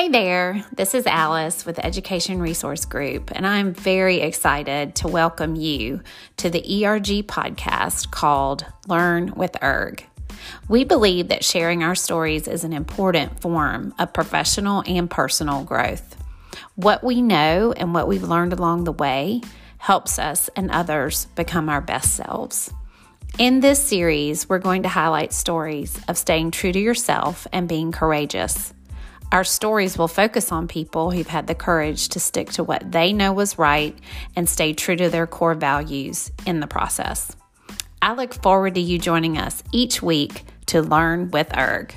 Hey there, this is Alice with Education Resource Group, and I'm very excited to welcome you to the ERG podcast called Learn with ERG. We believe that sharing our stories is an important form of professional and personal growth. What we know and what we've learned along the way helps us and others become our best selves. In this series, we're going to highlight stories of staying true to yourself and being courageous. Our stories will focus on people who've had the courage to stick to what they know was right and stay true to their core values in the process. I look forward to you joining us each week to learn with ERG.